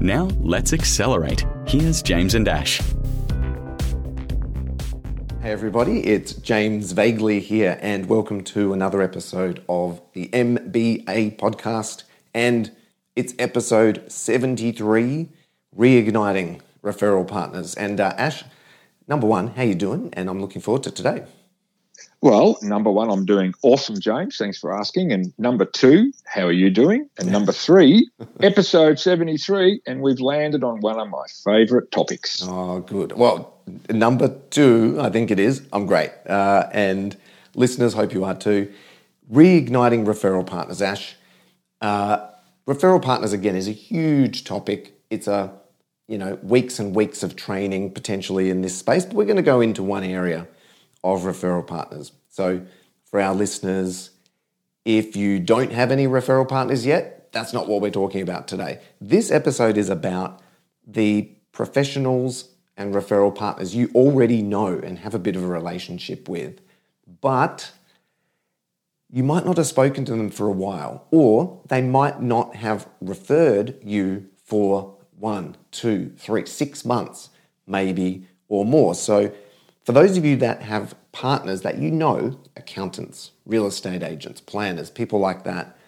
Now, let's accelerate. Here's James and Ash. Hey everybody, it's James Vagley here, and welcome to another episode of the MBA podcast. And it's episode 73 Reigniting Referral Partners. And uh, Ash, number one, how you doing? And I'm looking forward to today. Well, number one, I'm doing awesome, James. Thanks for asking. And number two, how are you doing? And number three, episode 73, and we've landed on one of my favorite topics. Oh, good. Well, number two, I think it is. I'm great. Uh, and listeners, hope you are too. Reigniting referral partners, Ash. Uh, referral partners, again, is a huge topic. It's a, you know, weeks and weeks of training potentially in this space, but we're going to go into one area of referral partners. So, for our listeners, if you don't have any referral partners yet, that's not what we're talking about today. This episode is about the professionals and referral partners you already know and have a bit of a relationship with, but you might not have spoken to them for a while, or they might not have referred you for one, two, three, six months, maybe, or more. So, for those of you that have partners that you know, accountants, real estate agents, planners, people like that,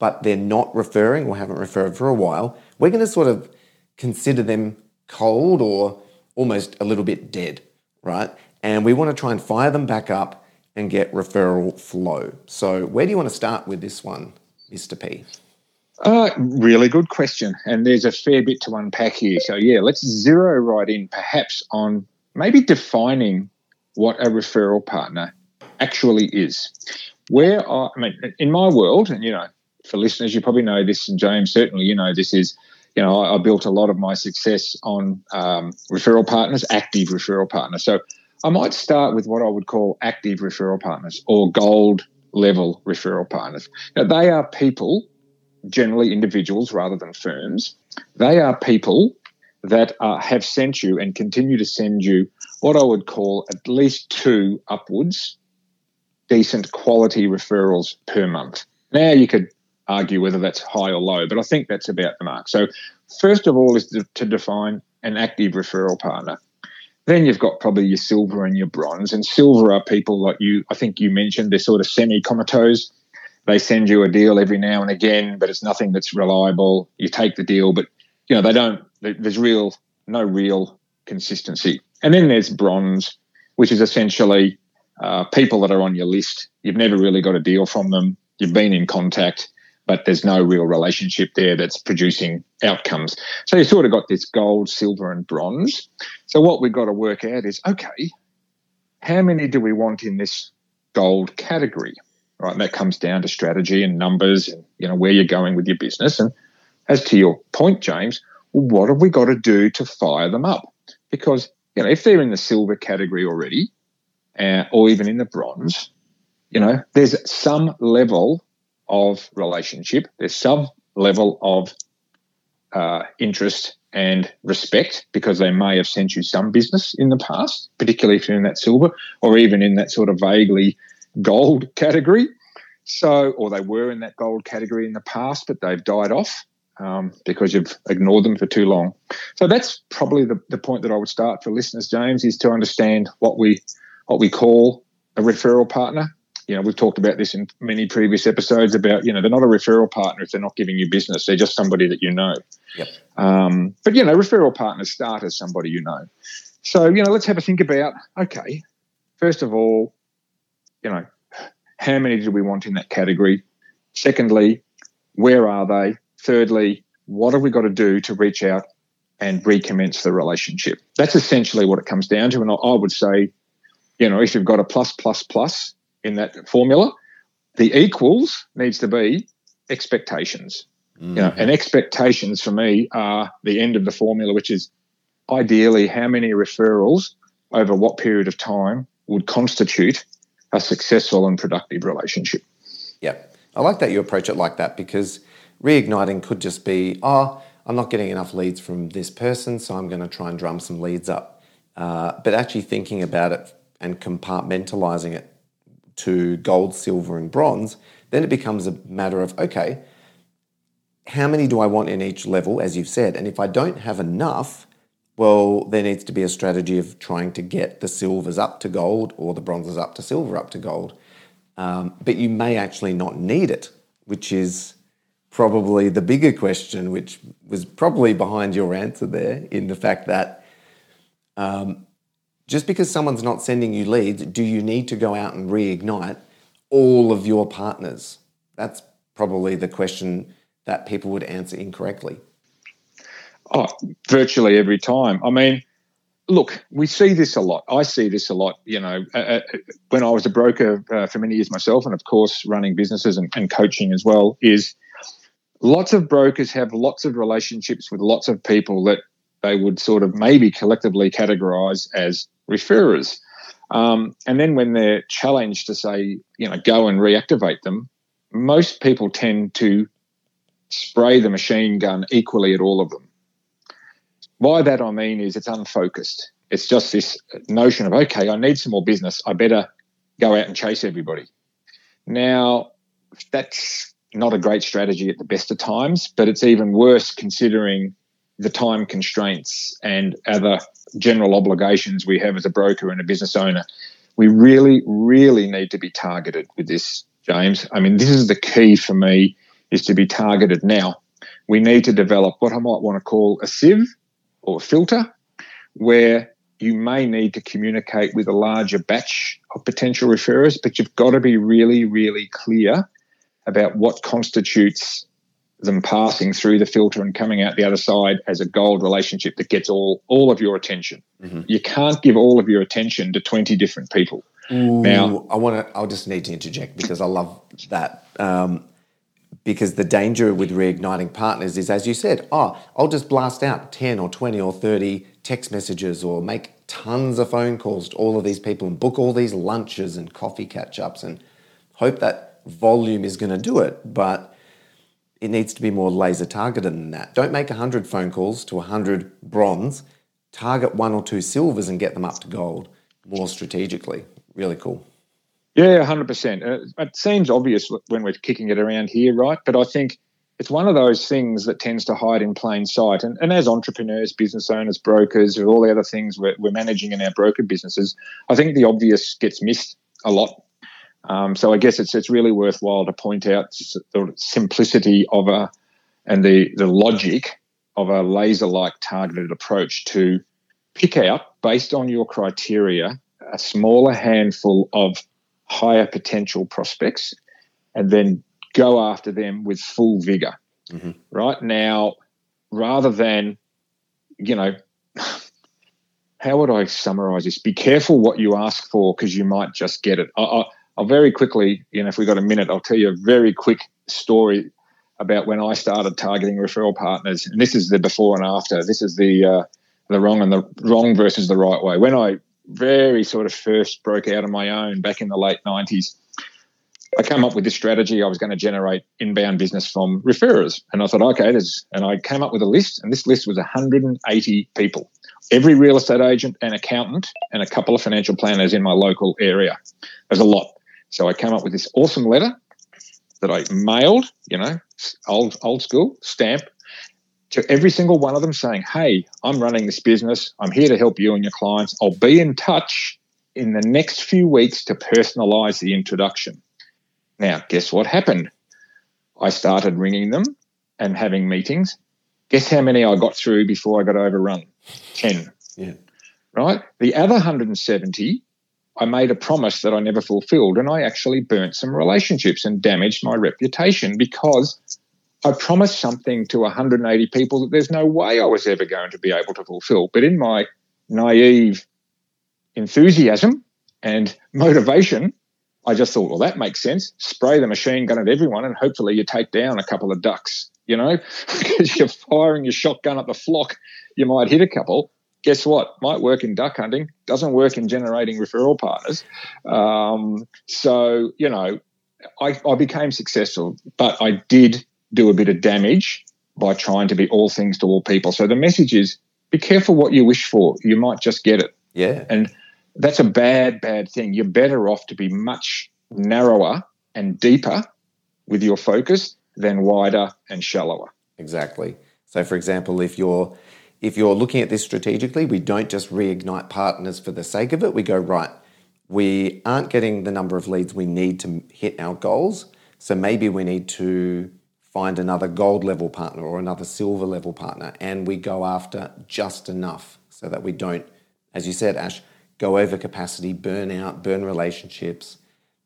but they're not referring or haven't referred for a while, we're going to sort of consider them cold or almost a little bit dead, right? And we want to try and fire them back up and get referral flow. So, where do you want to start with this one, Mr. P? Uh, really good question. And there's a fair bit to unpack here. So, yeah, let's zero right in perhaps on maybe defining what a referral partner actually is. Where I, I mean, in my world, and you know, for listeners, you probably know this, and James certainly, you know, this is, you know, I, I built a lot of my success on um, referral partners, active referral partners. So I might start with what I would call active referral partners or gold level referral partners. Now, they are people, generally individuals rather than firms. They are people that uh, have sent you and continue to send you what I would call at least two upwards decent quality referrals per month. Now you could argue whether that's high or low, but I think that's about the mark. So, first of all, is to, to define an active referral partner. Then you've got probably your silver and your bronze. And silver are people like you, I think you mentioned, they're sort of semi comatose. They send you a deal every now and again, but it's nothing that's reliable. You take the deal, but you know they don't there's real no real consistency. And then there's bronze, which is essentially uh, people that are on your list. You've never really got a deal from them. You've been in contact, but there's no real relationship there that's producing outcomes. So you sort of got this gold, silver, and bronze. So what we've got to work out is okay, how many do we want in this gold category? Right, and that comes down to strategy and numbers, and you know where you're going with your business. And as to your point, James, what have we got to do to fire them up? Because you know, if they're in the silver category already, uh, or even in the bronze, you know, there's some level of relationship. There's some level of uh, interest and respect because they may have sent you some business in the past, particularly if you're in that silver or even in that sort of vaguely gold category. So, or they were in that gold category in the past, but they've died off um, because you've ignored them for too long. So that's probably the, the point that I would start for listeners, James, is to understand what we what we call a referral partner. You know, we've talked about this in many previous episodes about, you know, they're not a referral partner if they're not giving you business. They're just somebody that you know. Yep. Um, but, you know, referral partners start as somebody you know. So, you know, let's have a think about, okay, first of all, you know, how many do we want in that category? Secondly, where are they? Thirdly, what have we got to do to reach out and recommence the relationship? That's essentially what it comes down to. And I would say, you know, if you've got a plus, plus, plus in that formula, the equals needs to be expectations. Mm-hmm. You know, and expectations for me are the end of the formula, which is ideally how many referrals over what period of time would constitute a successful and productive relationship. Yeah. I like that you approach it like that because reigniting could just be, oh, I'm not getting enough leads from this person, so I'm going to try and drum some leads up. Uh, but actually thinking about it and compartmentalizing it to gold, silver, and bronze, then it becomes a matter of, okay, how many do I want in each level, as you've said? And if I don't have enough, well, there needs to be a strategy of trying to get the silvers up to gold or the bronzes up to silver up to gold. Um, but you may actually not need it, which is probably the bigger question, which was probably behind your answer there, in the fact that um, just because someone's not sending you leads, do you need to go out and reignite all of your partners? That's probably the question that people would answer incorrectly. Oh, virtually every time. I mean, look, we see this a lot. I see this a lot. You know, uh, uh, when I was a broker uh, for many years myself, and of course running businesses and, and coaching as well, is lots of brokers have lots of relationships with lots of people that they would sort of maybe collectively categorize as referrers. Um, and then when they're challenged to say, you know, go and reactivate them, most people tend to spray the machine gun equally at all of them. By that I mean is it's unfocused. It's just this notion of, okay, I need some more business. I better go out and chase everybody. Now, that's not a great strategy at the best of times, but it's even worse considering the time constraints and other general obligations we have as a broker and a business owner. We really, really need to be targeted with this, James. I mean, this is the key for me is to be targeted now. We need to develop what I might want to call a sieve or a filter where you may need to communicate with a larger batch of potential referrers, but you've got to be really, really clear about what constitutes them passing through the filter and coming out the other side as a gold relationship that gets all all of your attention. Mm-hmm. You can't give all of your attention to 20 different people. Ooh, now, I want to. I'll just need to interject because I love that. Um, because the danger with reigniting partners is, as you said, oh, I'll just blast out 10 or 20 or 30 text messages or make tons of phone calls to all of these people and book all these lunches and coffee catch ups and hope that volume is going to do it. But it needs to be more laser targeted than that. Don't make 100 phone calls to 100 bronze. Target one or two silvers and get them up to gold more strategically. Really cool. Yeah, 100%. Uh, it seems obvious when we're kicking it around here, right? But I think it's one of those things that tends to hide in plain sight. And, and as entrepreneurs, business owners, brokers, with all the other things we're, we're managing in our broker businesses, I think the obvious gets missed a lot um, so I guess it's it's really worthwhile to point out the simplicity of a and the the logic of a laser like targeted approach to pick out based on your criteria a smaller handful of higher potential prospects and then go after them with full vigor. Mm-hmm. Right now, rather than you know. How would I summarize this? Be careful what you ask for because you might just get it. I, I, I'll very quickly, you know, if we've got a minute, I'll tell you a very quick story about when I started targeting referral partners. And this is the before and after. This is the uh, the wrong and the wrong versus the right way. When I very sort of first broke out on my own back in the late 90s, I came up with this strategy. I was going to generate inbound business from referrers. And I thought, okay, there's, and I came up with a list, and this list was 180 people every real estate agent and accountant and a couple of financial planners in my local area. There's a lot. So I came up with this awesome letter that I mailed, you know, old old school stamp to every single one of them saying, "Hey, I'm running this business. I'm here to help you and your clients. I'll be in touch in the next few weeks to personalize the introduction." Now, guess what happened? I started ringing them and having meetings. Guess how many I got through before I got overrun? 10. Yeah. Right? The other 170 I made a promise that I never fulfilled, and I actually burnt some relationships and damaged my reputation because I promised something to 180 people that there's no way I was ever going to be able to fulfill. But in my naive enthusiasm and motivation, I just thought, well, that makes sense. Spray the machine gun at everyone, and hopefully you take down a couple of ducks. You know, because you're firing your shotgun at the flock, you might hit a couple. Guess what? Might work in duck hunting, doesn't work in generating referral partners. Um, so, you know, I, I became successful, but I did do a bit of damage by trying to be all things to all people. So the message is be careful what you wish for. You might just get it. Yeah. And that's a bad, bad thing. You're better off to be much narrower and deeper with your focus than wider and shallower. Exactly. So for example, if you're if you're looking at this strategically, we don't just reignite partners for the sake of it. We go, right, we aren't getting the number of leads we need to hit our goals. So maybe we need to find another gold level partner or another silver level partner. And we go after just enough so that we don't, as you said, Ash, go over capacity, burn out, burn relationships,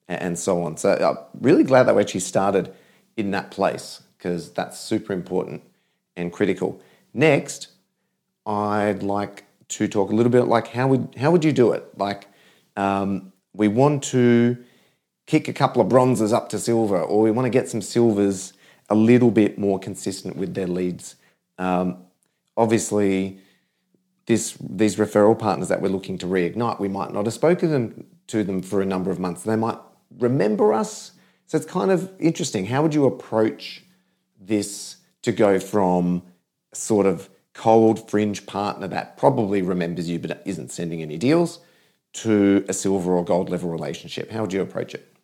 and so on. So I'm really glad that we actually started in that place because that's super important and critical. Next, I'd like to talk a little bit like how would how would you do it? Like um, we want to kick a couple of bronzes up to silver, or we want to get some silvers a little bit more consistent with their leads. Um, obviously, this these referral partners that we're looking to reignite, we might not have spoken them, to them for a number of months. They might remember us. So it's kind of interesting. How would you approach this to go from sort of cold fringe partner that probably remembers you but isn't sending any deals to a silver or gold level relationship? How would you approach it?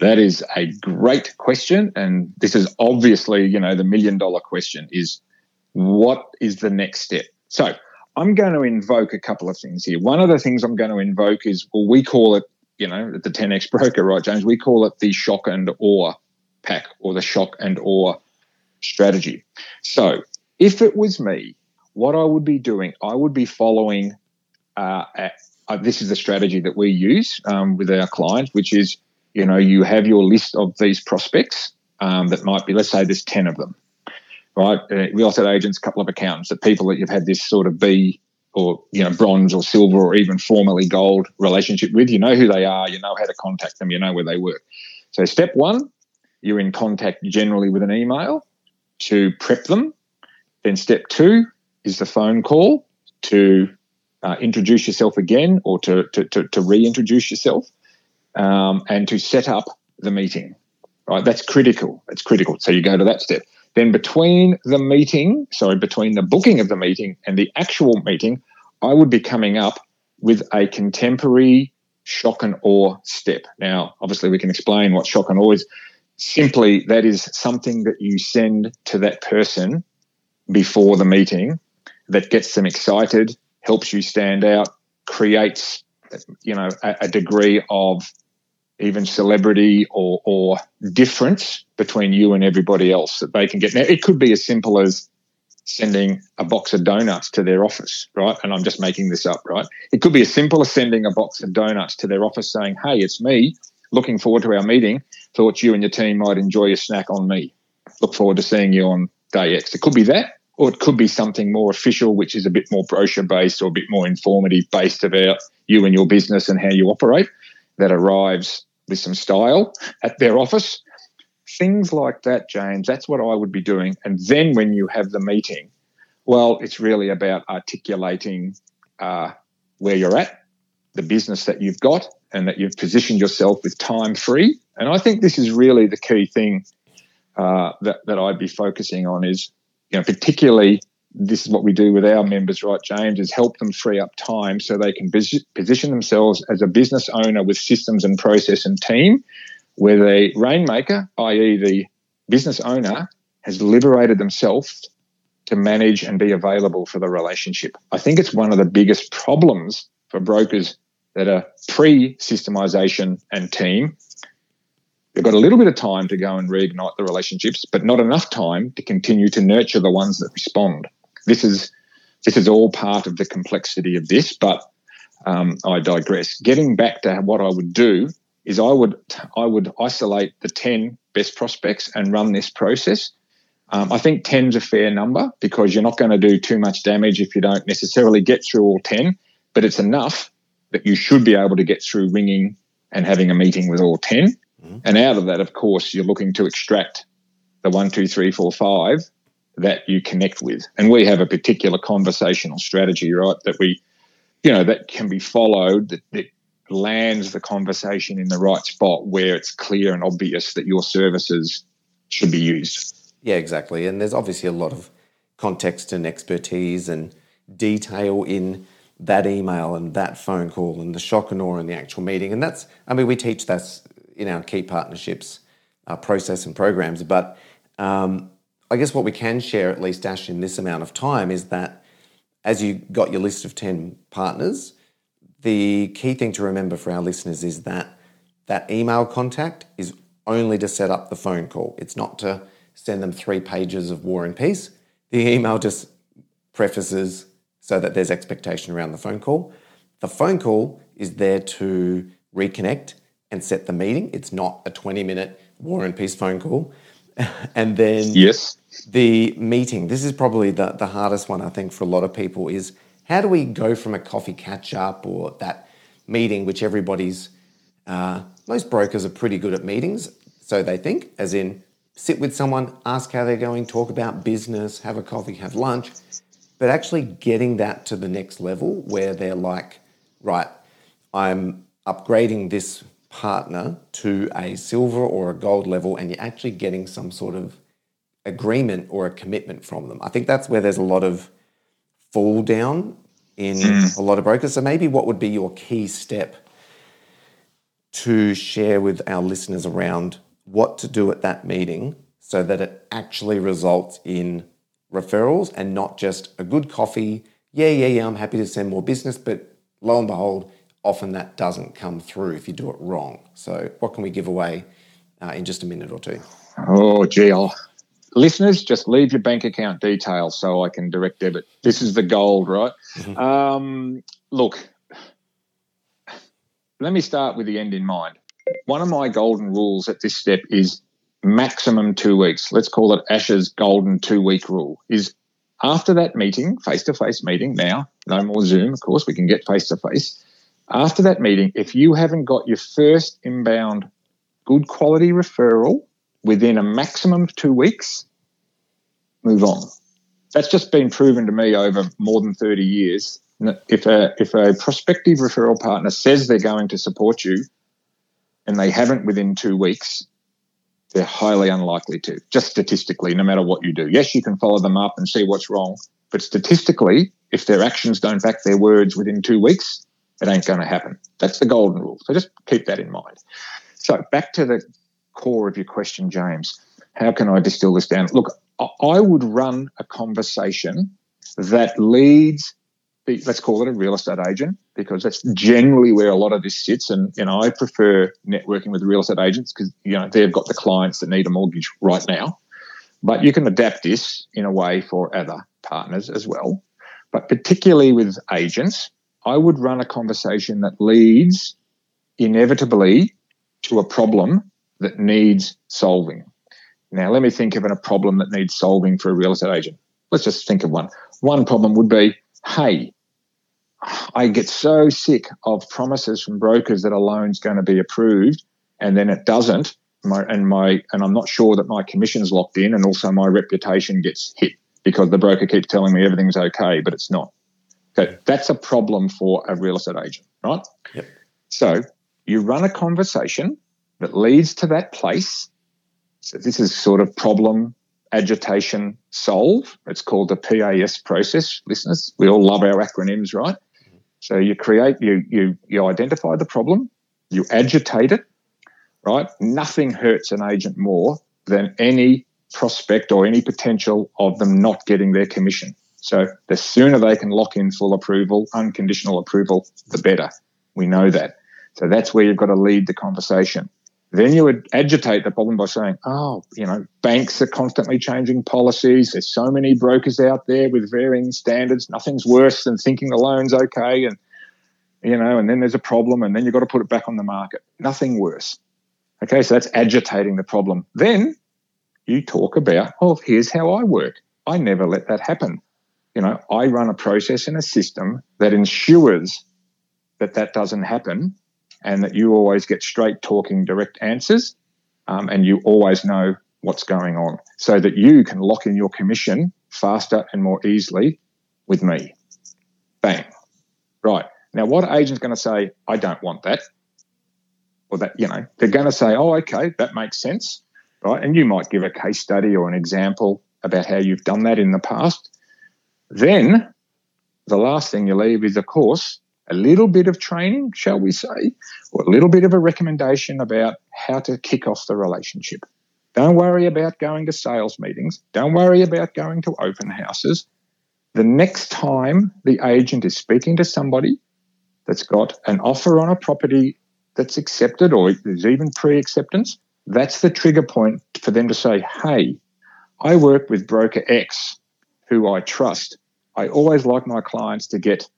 That is a great question. And this is obviously, you know, the million dollar question is what is the next step? So I'm going to invoke a couple of things here. One of the things I'm going to invoke is, well, we call it, you know, the 10x broker, right, James? We call it the shock and awe pack or the shock and awe strategy. So if it was me, what I would be doing, I would be following. Uh, uh, this is the strategy that we use um, with our clients, which is, you know, you have your list of these prospects um, that might be, let's say, there's ten of them, right? Uh, real estate agents, a couple of accountants, the people that you've had this sort of B or you know bronze or silver or even formerly gold relationship with. You know who they are. You know how to contact them. You know where they work. So step one, you're in contact generally with an email to prep them. Then step two is the phone call to uh, introduce yourself again or to, to, to, to reintroduce yourself um, and to set up the meeting. Right, that's critical. It's critical. So you go to that step. Then between the meeting, sorry, between the booking of the meeting and the actual meeting, I would be coming up with a contemporary shock and awe step. Now, obviously, we can explain what shock and awe is. Simply, that is something that you send to that person before the meeting that gets them excited, helps you stand out, creates, you know, a, a degree of even celebrity or, or difference between you and everybody else that they can get. Now, it could be as simple as sending a box of donuts to their office, right? And I'm just making this up, right? It could be as simple as sending a box of donuts to their office saying, hey, it's me looking forward to our meeting. Thought you and your team might enjoy a snack on me. Look forward to seeing you on day X. It could be that, or it could be something more official, which is a bit more brochure based or a bit more informative based about you and your business and how you operate that arrives with some style at their office. Things like that, James, that's what I would be doing. And then when you have the meeting, well, it's really about articulating uh, where you're at, the business that you've got, and that you've positioned yourself with time free. And I think this is really the key thing uh, that, that I'd be focusing on is, you know, particularly this is what we do with our members, right, James, is help them free up time so they can position themselves as a business owner with systems and process and team, where the rainmaker, i.e., the business owner, has liberated themselves to manage and be available for the relationship. I think it's one of the biggest problems for brokers that are pre systemization and team. They've got a little bit of time to go and reignite the relationships, but not enough time to continue to nurture the ones that respond. This is this is all part of the complexity of this, but um, I digress. Getting back to what I would do is I would I would isolate the ten best prospects and run this process. Um, I think 10 is a fair number because you're not going to do too much damage if you don't necessarily get through all 10, but it's enough that you should be able to get through ringing and having a meeting with all 10. Mm-hmm. And out of that, of course, you're looking to extract the one, two, three, four, five that you connect with. And we have a particular conversational strategy, right, that we, you know, that can be followed, that, that lands the conversation in the right spot where it's clear and obvious that your services should be used. Yeah, exactly. And there's obviously a lot of context and expertise and detail in that email and that phone call and the shock and awe and the actual meeting. And that's, I mean, we teach that in our key partnerships uh, process and programs. But um, I guess what we can share, at least, Ash, in this amount of time is that as you got your list of 10 partners, the key thing to remember for our listeners is that that email contact is only to set up the phone call. It's not to send them three pages of War and Peace. The email just prefaces so that there's expectation around the phone call. The phone call is there to reconnect and set the meeting. It's not a 20 minute War and Peace phone call. and then yes, the meeting. This is probably the, the hardest one, I think, for a lot of people is how do we go from a coffee catch up or that meeting, which everybody's, uh, most brokers are pretty good at meetings, so they think, as in sit with someone, ask how they're going, talk about business, have a coffee, have lunch, but actually getting that to the next level where they're like, right, I'm upgrading this partner to a silver or a gold level, and you're actually getting some sort of agreement or a commitment from them. I think that's where there's a lot of fall down in mm. a lot of brokers. So maybe what would be your key step to share with our listeners around what to do at that meeting so that it actually results in referrals and not just a good coffee. Yeah, yeah, yeah, I'm happy to send more business, but lo and behold, often that doesn't come through if you do it wrong. So, what can we give away uh, in just a minute or two? Oh, gee, I'll, listeners, just leave your bank account details so I can direct debit. This is the gold, right? Mm-hmm. Um, look, let me start with the end in mind one of my golden rules at this step is maximum two weeks. Let's call it Ash's golden two week rule. Is after that meeting, face to face meeting, now, no more Zoom, of course, we can get face to face. After that meeting, if you haven't got your first inbound good quality referral within a maximum of two weeks, move on. That's just been proven to me over more than 30 years. If a, if a prospective referral partner says they're going to support you, and they haven't within two weeks, they're highly unlikely to, just statistically, no matter what you do. Yes, you can follow them up and see what's wrong, but statistically, if their actions don't back their words within two weeks, it ain't going to happen. That's the golden rule. So just keep that in mind. So back to the core of your question, James. How can I distill this down? Look, I would run a conversation that leads the, let's call it a real estate agent because that's generally where a lot of this sits. And know, I prefer networking with real estate agents because you know they've got the clients that need a mortgage right now. But you can adapt this in a way for other partners as well. But particularly with agents, I would run a conversation that leads inevitably to a problem that needs solving. Now, let me think of a problem that needs solving for a real estate agent. Let's just think of one. One problem would be hey, I get so sick of promises from brokers that a loan's going to be approved and then it doesn't. My, and my and I'm not sure that my commission's locked in, and also my reputation gets hit because the broker keeps telling me everything's okay, but it's not. Okay, that's a problem for a real estate agent, right? Yep. So you run a conversation that leads to that place. So this is sort of problem agitation solve. It's called the PAS process, listeners. We all love our acronyms, right? So you create, you you you identify the problem, you agitate it, right? Nothing hurts an agent more than any prospect or any potential of them not getting their commission. So the sooner they can lock in full approval, unconditional approval, the better. We know that. So that's where you've got to lead the conversation. Then you would agitate the problem by saying, oh, you know, banks are constantly changing policies. There's so many brokers out there with varying standards. Nothing's worse than thinking the loan's okay. And, you know, and then there's a problem and then you've got to put it back on the market. Nothing worse. Okay, so that's agitating the problem. Then you talk about, oh, here's how I work. I never let that happen. You know, I run a process and a system that ensures that that doesn't happen and that you always get straight talking direct answers um, and you always know what's going on so that you can lock in your commission faster and more easily with me. Bang. Right. Now, what agent's going to say, I don't want that? Or that, you know, they're going to say, oh, okay, that makes sense. Right. And you might give a case study or an example about how you've done that in the past. Then the last thing you leave is, of course, a little bit of training, shall we say, or a little bit of a recommendation about how to kick off the relationship. Don't worry about going to sales meetings. Don't worry about going to open houses. The next time the agent is speaking to somebody that's got an offer on a property that's accepted or there's even pre acceptance, that's the trigger point for them to say, hey, I work with broker X who I trust. I always like my clients to get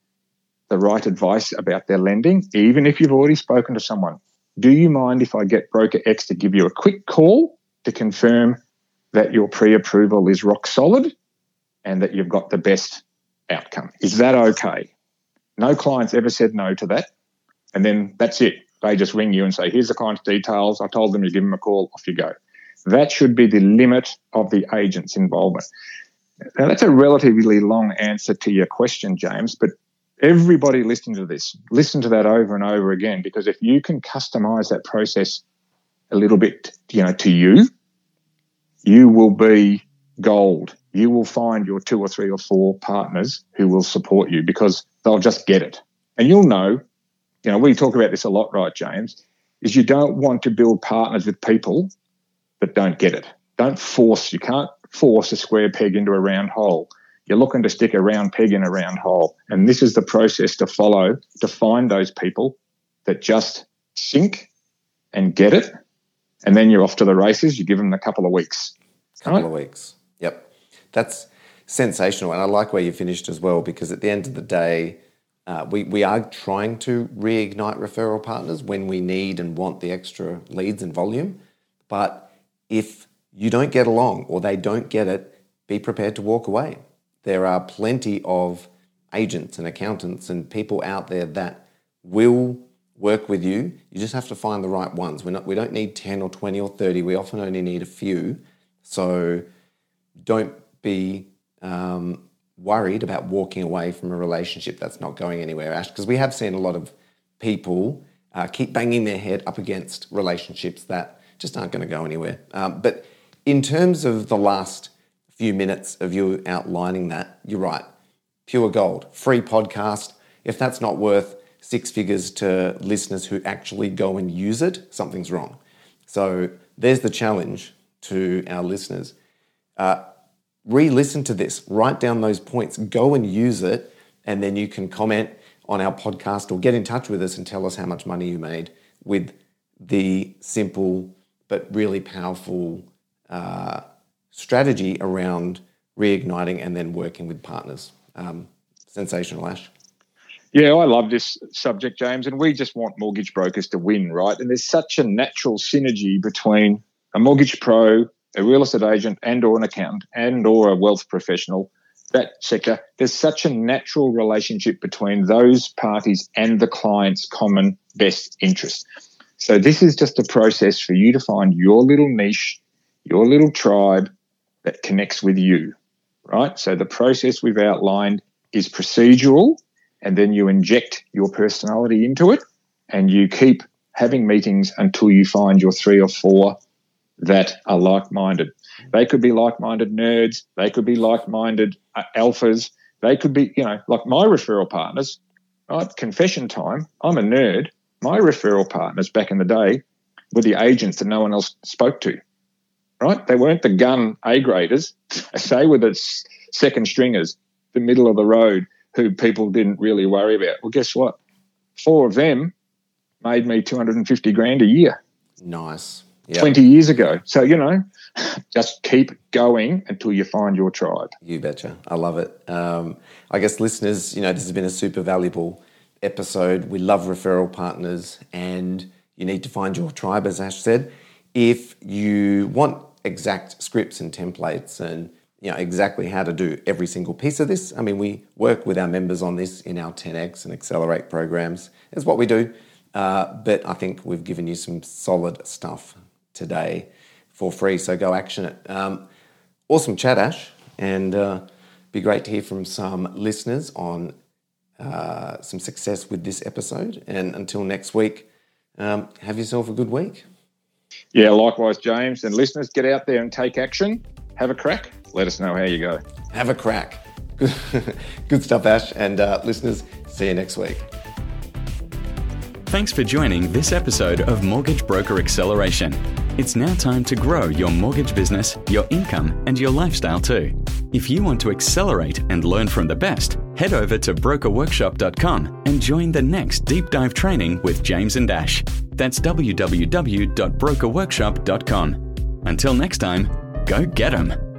the right advice about their lending, even if you've already spoken to someone. Do you mind if I get broker X to give you a quick call to confirm that your pre approval is rock solid and that you've got the best outcome? Is that okay? No clients ever said no to that. And then that's it. They just ring you and say, here's the client's details. I told them you give them a call, off you go. That should be the limit of the agent's involvement. Now, that's a relatively long answer to your question, James, but everybody listening to this, listen to that over and over again because if you can customize that process a little bit, you know, to you, you will be gold. You will find your two or three or four partners who will support you because they'll just get it. And you'll know, you know, we talk about this a lot, right, James, is you don't want to build partners with people that don't get it. Don't force, you can't force a square peg into a round hole you're looking to stick a round peg in a round hole. And this is the process to follow to find those people that just sync and get it. And then you're off to the races. You give them a couple of weeks. Couple right? of weeks. Yep. That's sensational. And I like where you finished as well, because at the end of the day, uh, we, we are trying to reignite referral partners when we need and want the extra leads and volume. But if you don't get along or they don't get it, be prepared to walk away there are plenty of agents and accountants and people out there that will work with you. You just have to find the right ones. We're not, we don't need 10 or 20 or 30. We often only need a few. So don't be um, worried about walking away from a relationship that's not going anywhere, Ash, because we have seen a lot of people uh, keep banging their head up against relationships that just aren't going to go anywhere. Um, but in terms of the last few minutes of you outlining that, you're right. Pure gold, free podcast. If that's not worth six figures to listeners who actually go and use it, something's wrong. So there's the challenge to our listeners. Uh, re listen to this, write down those points, go and use it, and then you can comment on our podcast or get in touch with us and tell us how much money you made with the simple but really powerful uh, strategy around reigniting and then working with partners. Um, sensational, Ash. Yeah, I love this subject, James, and we just want mortgage brokers to win, right? And there's such a natural synergy between a mortgage pro, a real estate agent, and or an accountant, and or a wealth professional. That sector, there's such a natural relationship between those parties and the client's common best interest. So this is just a process for you to find your little niche, your little tribe, that connects with you, right? So the process we've outlined is procedural, and then you inject your personality into it, and you keep having meetings until you find your three or four that are like minded. They could be like minded nerds, they could be like minded uh, alphas, they could be, you know, like my referral partners. Right? Confession time, I'm a nerd. My referral partners back in the day were the agents that no one else spoke to right? They weren't the gun A graders. They were the second stringers, the middle of the road, who people didn't really worry about. Well, guess what? Four of them made me 250 grand a year. Nice. Yep. 20 years ago. So, you know, just keep going until you find your tribe. You betcha. I love it. Um, I guess listeners, you know, this has been a super valuable episode. We love referral partners and you need to find your tribe, as Ash said. If you want exact scripts and templates and you know exactly how to do every single piece of this. I mean, we work with our members on this in our 10x and accelerate programs. It's what we do. Uh, but I think we've given you some solid stuff today for free. So go action it. Um, awesome chat, Ash, and uh, be great to hear from some listeners on uh, some success with this episode. And until next week, um, have yourself a good week. Yeah, likewise, James. And listeners, get out there and take action. Have a crack. Let us know how you go. Have a crack. Good, good stuff, Ash. And uh, listeners, see you next week. Thanks for joining this episode of Mortgage Broker Acceleration. It's now time to grow your mortgage business, your income, and your lifestyle too. If you want to accelerate and learn from the best, head over to brokerworkshop.com and join the next deep dive training with James and Ash. That's www.brokerworkshop.com. Until next time, go get 'em.